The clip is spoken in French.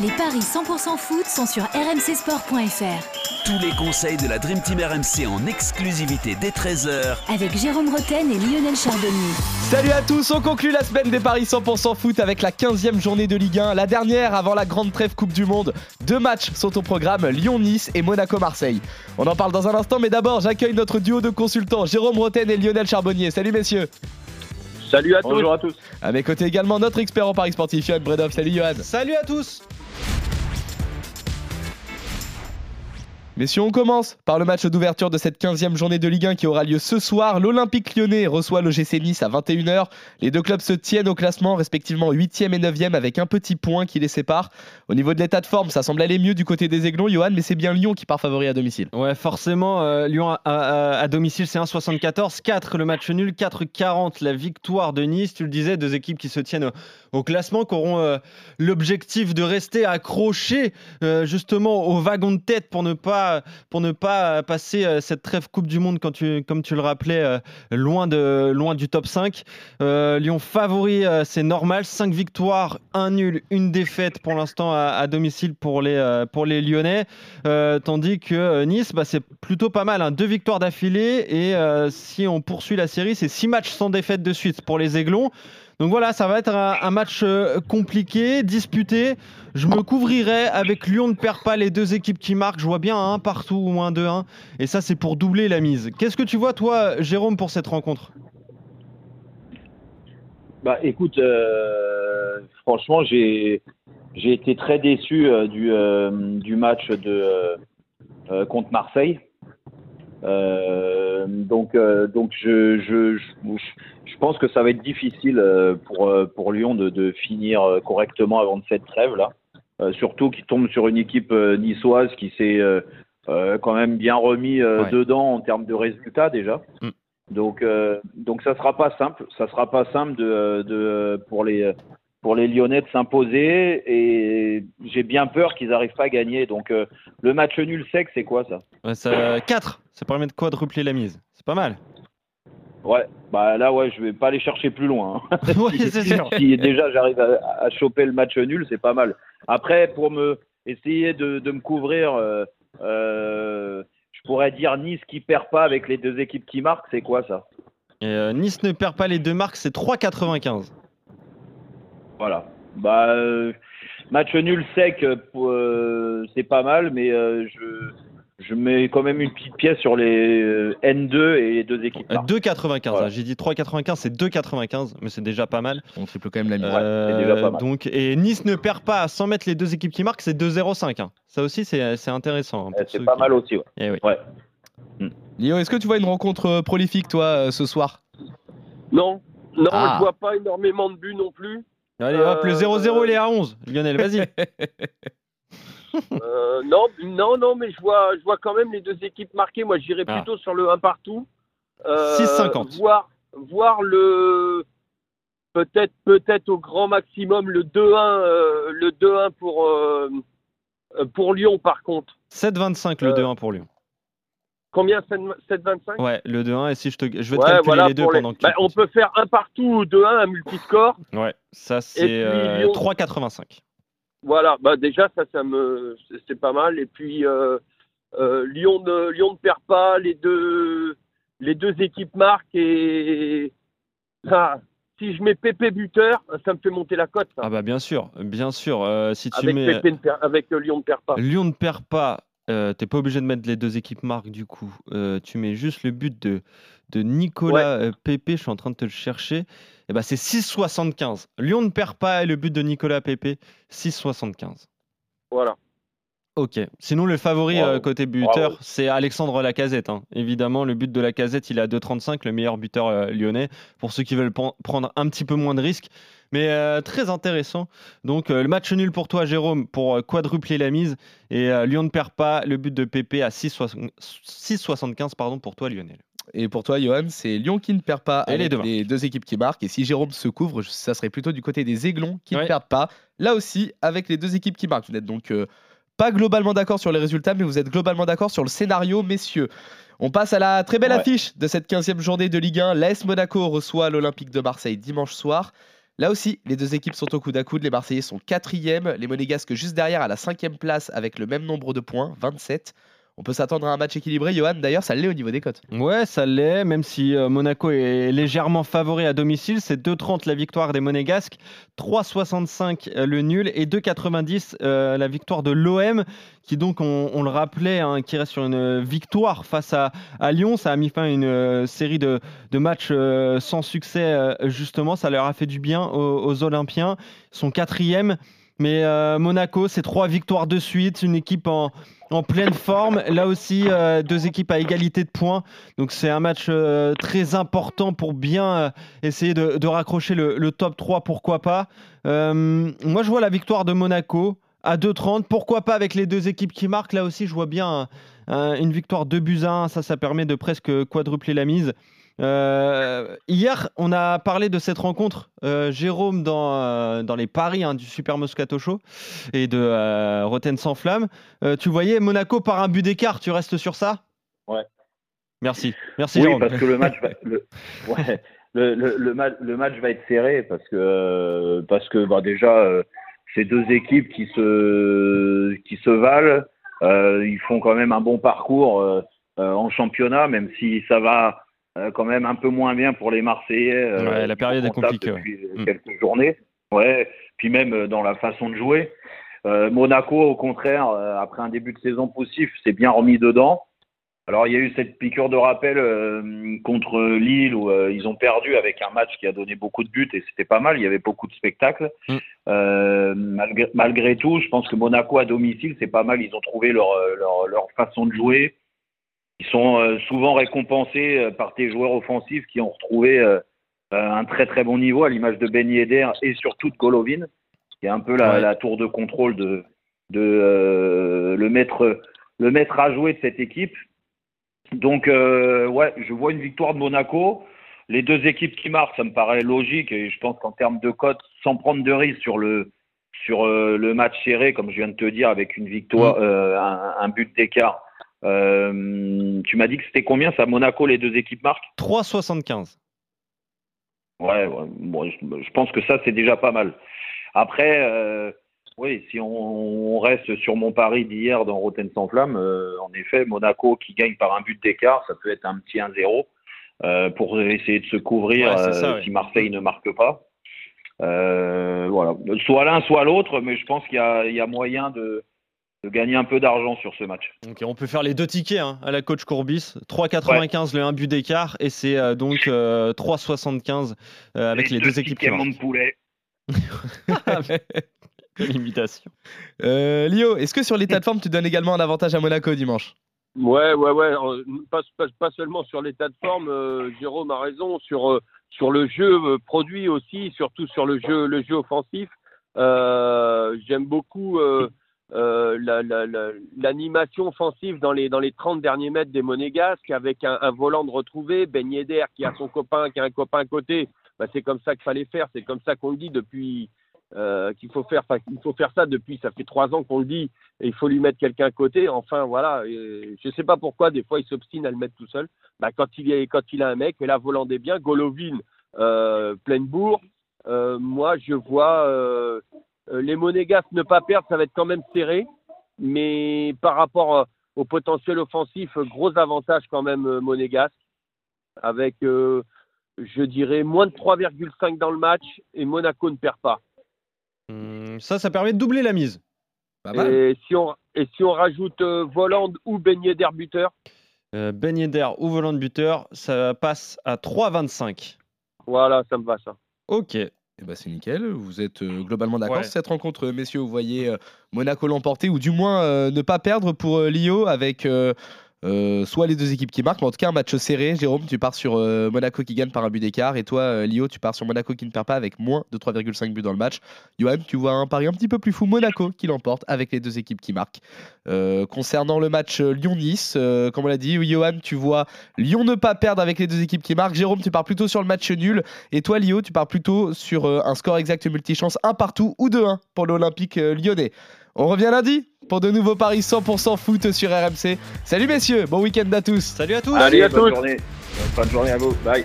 Les paris 100% foot sont sur rmcsport.fr. Tous les conseils de la Dream Team RMC en exclusivité dès 13h Avec Jérôme Roten et Lionel Charbonnier. Salut à tous, on conclut la semaine des paris 100% foot avec la 15e journée de Ligue 1, la dernière avant la grande trêve Coupe du Monde. Deux matchs sont au programme, Lyon-Nice et Monaco-Marseille. On en parle dans un instant, mais d'abord j'accueille notre duo de consultants, Jérôme Roten et Lionel Charbonnier. Salut messieurs Salut à tous. Bonjour à tous. À mes côtés également notre expert en paris sportif, Johan Bredov. Salut Johan Salut à tous Messieurs, on commence par le match d'ouverture de cette 15e journée de Ligue 1 qui aura lieu ce soir. L'Olympique lyonnais reçoit l'OGC Nice à 21h. Les deux clubs se tiennent au classement, respectivement 8e et 9e, avec un petit point qui les sépare. Au niveau de l'état de forme, ça semble aller mieux du côté des Aiglons, Johan, mais c'est bien Lyon qui part favori à domicile. Ouais, forcément, euh, Lyon à, domicile, c'est 1,74. 4 le match nul, 4,40 la victoire de Nice. Tu le disais, deux équipes qui se tiennent au, classement, qui auront euh, l'objectif de rester accrochés euh, justement au wagon de tête pour ne pas, pour ne pas passer euh, cette trêve Coupe du Monde, comme tu le rappelais, euh, loin, du top 5. Euh, Lyon favori, c'est normal. 5 victoires, 1 nul, une défaite pour l'instant à, domicile pour les, Lyonnais. Tandis que Nice, bah, c'est plutôt pas mal. hein. Deux victoires d'affilée. Et si on poursuit la série, c'est six matchs sans défaite de suite pour les Aiglons. Donc voilà, ça va être un, match euh, compliqué, disputé. Je me couvrirai avec Lyon ne perd pas les deux équipes qui marquent. Je vois bien un partout ou un 2-1. Et ça, c'est pour doubler la mise. Qu'est-ce que tu vois, toi, Jérôme, pour cette rencontre? Bah écoute, euh, franchement, j'ai été très déçu euh, du, match contre Marseille. Donc euh, donc je, je, je, je pense que ça va être difficile euh, pour, euh, pour Lyon de, de finir correctement avant de cette trêve là. Surtout qu'il tombe sur une équipe niçoise qui s'est quand même bien remis Ouais. dedans en termes de résultats déjà. Mm. Donc euh, donc ça sera pas simple, ça sera pas simple de, de pour les pour les Lyonnais de s'imposer et j'ai bien peur qu'ils n'arrivent pas à gagner. Donc euh, le match nul sec, c'est quoi ça? Ouais, ça, 4, ça permet de quadrupler la mise? Pas mal. Ouais, bah là ouais, je vais pas aller chercher plus loin. hein. ouais, c'est sûr. si déjà j'arrive à, à choper le match nul, c'est pas mal. Après, pour me essayer de, de me couvrir, euh, euh, je pourrais dire Nice qui perd pas avec les deux équipes qui marquent, c'est quoi ça? Et, euh, nice ne perd pas les deux marques, c'est 3,95. Voilà. Bah match nul sec, c'est pas mal, mais je je mets quand même une petite pièce sur les euh, N2 et les deux équipes. Euh, marquent. 2,95. Voilà. hein. J'ai dit 3,95, c'est 2,95, mais c'est déjà pas mal. On triple quand même la mise. Euh, donc, et Nice ne perd pas sans mettre les deux équipes qui marquent, c'est 2,05. hein. Ça aussi, c'est c'est intéressant. hein, Eh, c'est pas qui- mal aussi. Ouais. Eh oui. Ouais. Lyon, est-ce que tu vois une rencontre euh, prolifique toi euh, ce soir? Non, non, Ah. je vois pas énormément de buts non plus. Allez, hop, le Euh, 0-0, il est à 11. Lionel, vas-y. Euh, non, non, non, mais je vois, je vois quand même les deux équipes marquées. Moi, j'irais Ah. plutôt sur le 1 partout. Euh, 6,50. Voir, voir le peut-être, peut-être au grand maximum le 2-1, euh, le 2-1 pour euh, euh, pour Lyon par contre. 7-25 le Euh, 2-1 pour Lyon. Combien 7-25 Ouais, le 2-1, et si je te. Je vais te Ouais, calculer voilà, les deux pour les- pendant que tu. Bah, on peut faire un partout ou 2-1, un multiscore. Ouais, ça c'est puis euh, Lyon. 3,85. Voilà, bah déjà ça, ça me, c'est- pas mal. Et puis euh, euh, Lyon ne, Lyon ne perd pas, les deux, les deux équipes marquent et ah, si je mets Pépé buteur, ça me fait monter la cote. ça. Ah bah bien sûr, bien sûr. euh, si tu avec mets. Pépé ne perd- avec euh, Lyon ne perd pas. Lyon ne perd pas. Euh, T'es pas obligé de mettre les deux équipes marques du coup. Euh, tu mets juste le but de, de Nicolas euh, Pepe. Je suis en train de te le chercher. Et ben c'est 6,75. Lyon ne perd pas et le but de Nicolas Pepe 6,75. Voilà. Ok. Sinon le favori euh, côté buteur c'est Alexandre Lacazette. hein. Évidemment le but de Lacazette il est à 2,35, le meilleur buteur euh, lyonnais. Pour ceux qui veulent prendre un petit peu moins de risques. Mais euh, très intéressant. Donc euh, le match nul pour toi Jérôme pour euh, quadrupler la mise. Et euh, Lyon ne perd pas le but de Pépé à 6,60 6,75 pardon pour toi Lionel. Et pour toi, Johan, c'est Lyon qui ne perd pas Et les avec deux les deux équipes qui marquent. Et si Jérôme se couvre, ça serait plutôt du côté des Aiglons qui ne perdent pas. Là aussi, avec les deux équipes qui marquent. Vous n'êtes donc euh, pas globalement d'accord sur les résultats, mais vous êtes globalement d'accord sur le scénario, messieurs. On passe à la très belle Ouais. affiche de cette 15e journée de Ligue 1. L'AS Monaco reçoit l'Olympique de Marseille dimanche soir. Là aussi, les deux équipes sont au coude à coude. Les Marseillais sont quatrième, les Monégasques juste derrière à la cinquième place avec le même nombre de points, 27. On peut s'attendre à un match équilibré, Johan. D'ailleurs, ça l'est au niveau des cotes. Ouais, ça l'est, même si euh, Monaco est légèrement favori à domicile. C'est 2,30 la victoire des Monégasques, 3,65 euh, le nul et 2,90 euh, la victoire de l'OM, qui donc, on, le rappelait, hein, qui reste sur une victoire face à, Lyon. Ça a mis fin à une série de, matchs sans succès, justement. Ça leur a fait du bien aux, aux Olympiens. Sont quatrième. Mais Monaco, c'est trois victoires de suite, une équipe en, pleine forme. Là aussi, euh, deux équipes à égalité de points. Donc c'est un match euh, très important pour bien euh, essayer de, raccrocher le, top 3, pourquoi pas. moi, je vois la victoire de Monaco à 2,30. Pourquoi pas avec les deux équipes qui marquent Là aussi, je vois bien une victoire de buts 1. Ça, ça permet de presque quadrupler la mise. Euh, hier, on a parlé de cette rencontre, euh, Jérôme, dans, euh, dans les paris hein, du Super Moscato Show et de Roten sans flamme. tu voyais Monaco par un but d'écart, tu restes sur ça? Ouais. Merci. Merci, oui, Jérôme. parce que le match, va, le, ouais, le, le, le, match va être serré parce que, parce que bah, déjà, ces deux équipes qui se, qui se valent, ils font quand même un bon parcours en championnat, même si ça va quand même un peu moins bien pour les Marseillais. Euh, la période est compliquée. Depuis mm. quelques journées. Ouais, puis même euh, dans la façon de jouer. Monaco, au contraire, après un début de saison poussif, s'est bien remis dedans. Alors il y a eu cette piqûre de rappel contre Lille où ils ont perdu avec un match qui a donné beaucoup de buts et c'était pas mal. Il y avait beaucoup de spectacles. Mm. malgré, malgré, tout, je pense que Monaco à domicile c'est pas mal. Ils ont trouvé leur, leur, leur façon de jouer. Ils sont euh, souvent récompensés euh, par tes joueurs offensifs qui ont retrouvé euh, un très très bon niveau à l'image de Ben Yedder et surtout de Golovin, qui est un peu la, tour de contrôle de, de le, maître, le maître à jouer de cette équipe. Donc, ouais, je vois une victoire de Monaco. Les deux équipes qui marquent, ça me paraît logique et je pense qu'en termes de cote, sans prendre de risque sur le, sur le match serré, comme je viens de te dire, avec une victoire, mm. un, but d'écart, euh, tu m'as dit que c'était combien ça Monaco, les deux équipes marquent 3,75. Ouais, bon, je, pense que ça, c'est déjà pas mal. Après, euh, oui, si on, reste sur mon pari d'hier dans Rotten sans flamme, euh, en effet, Monaco qui gagne par un but d'écart, ça peut être un petit 1-0 pour essayer de se couvrir si Marseille ne marque pas. voilà, soit l'un, soit l'autre, mais je pense qu'il y, y a, moyen de, de gagner un peu d'argent sur ce match. Ok, on peut faire les deux tickets hein, à la coach Courbis. 3,95 le 1 but d'écart et c'est euh, donc 3,75 euh, euh, avec les, deux, équipes qui de poulet. Limitation. Lio, est-ce que sur l'état de forme, tu donnes également un avantage à Monaco dimanche? Ouais, ouais, ouais. Pas, pas, seulement sur l'état de forme, Jérôme a raison, sur, sur le jeu produit aussi, surtout sur le jeu, le jeu offensif. J'aime beaucoup euh, l'animation offensive dans les, dans les 30 derniers mètres des Monégasques avec un, volant de retrouvé, Ben Yedder qui a son copain, qui a un copain à côté. Bah, c'est comme ça qu'il fallait faire, c'est comme ça qu'on le dit depuis euh, qu'il faut faire. Il faut faire ça depuis, ça fait trois ans qu'on le dit, et il faut lui mettre quelqu'un à côté. Enfin voilà, je sais pas pourquoi des fois il s'obstine à le mettre tout seul. Bah, quand il est, quand il a un mec, et là Voland est bien, Golovin, euh, pleine bourre. Euh, moi je vois euh, les Monégasques ne pas perdre, ça va être quand même serré. Mais par rapport euh, au potentiel offensif, euh, gros avantage quand même Monégasque. Avec, je dirais, moins de 3,5 dans le match et Monaco ne perd pas. Hmm, ça, ça permet de doubler la mise. Et si on, et si on rajoute Voland ou Beignet d'air buteur euh, d'air ou Voland buteur, ça passe à 3,25. Voilà, ça me va ça. Ok. Eh ben, c'est nickel, vous êtes euh, globalement d'accord. Cette rencontre, messieurs, vous voyez euh, Monaco l'emporter ou du moins euh, ne pas perdre pour Lio avec euh, soit les deux équipes qui marquent, mais en tout cas un match serré. Jérôme, tu pars sur euh, Monaco qui gagne par un but d'écart, et toi, euh, Lio, tu pars sur Monaco qui ne perd pas avec moins de 3,5 buts dans le match. Johan, tu vois un pari un petit peu plus fou, Monaco qui l'emporte avec les deux équipes qui marquent. concernant le match Lyon-Nice, comme on l'a dit, Johan, tu vois Lyon ne pas perdre avec les deux équipes qui marquent. Jérôme, tu pars plutôt sur le match nul, et toi, Lio, tu pars plutôt sur un score exact multichance, un partout ou 2-1 pour l'Olympique lyonnais. On revient lundi pour de nouveaux paris 100% foot sur RMC. Salut messieurs, bon week-end à tous. Salut à tous. Salut à tous. Bonne journée. Bonne journée à vous. Bye.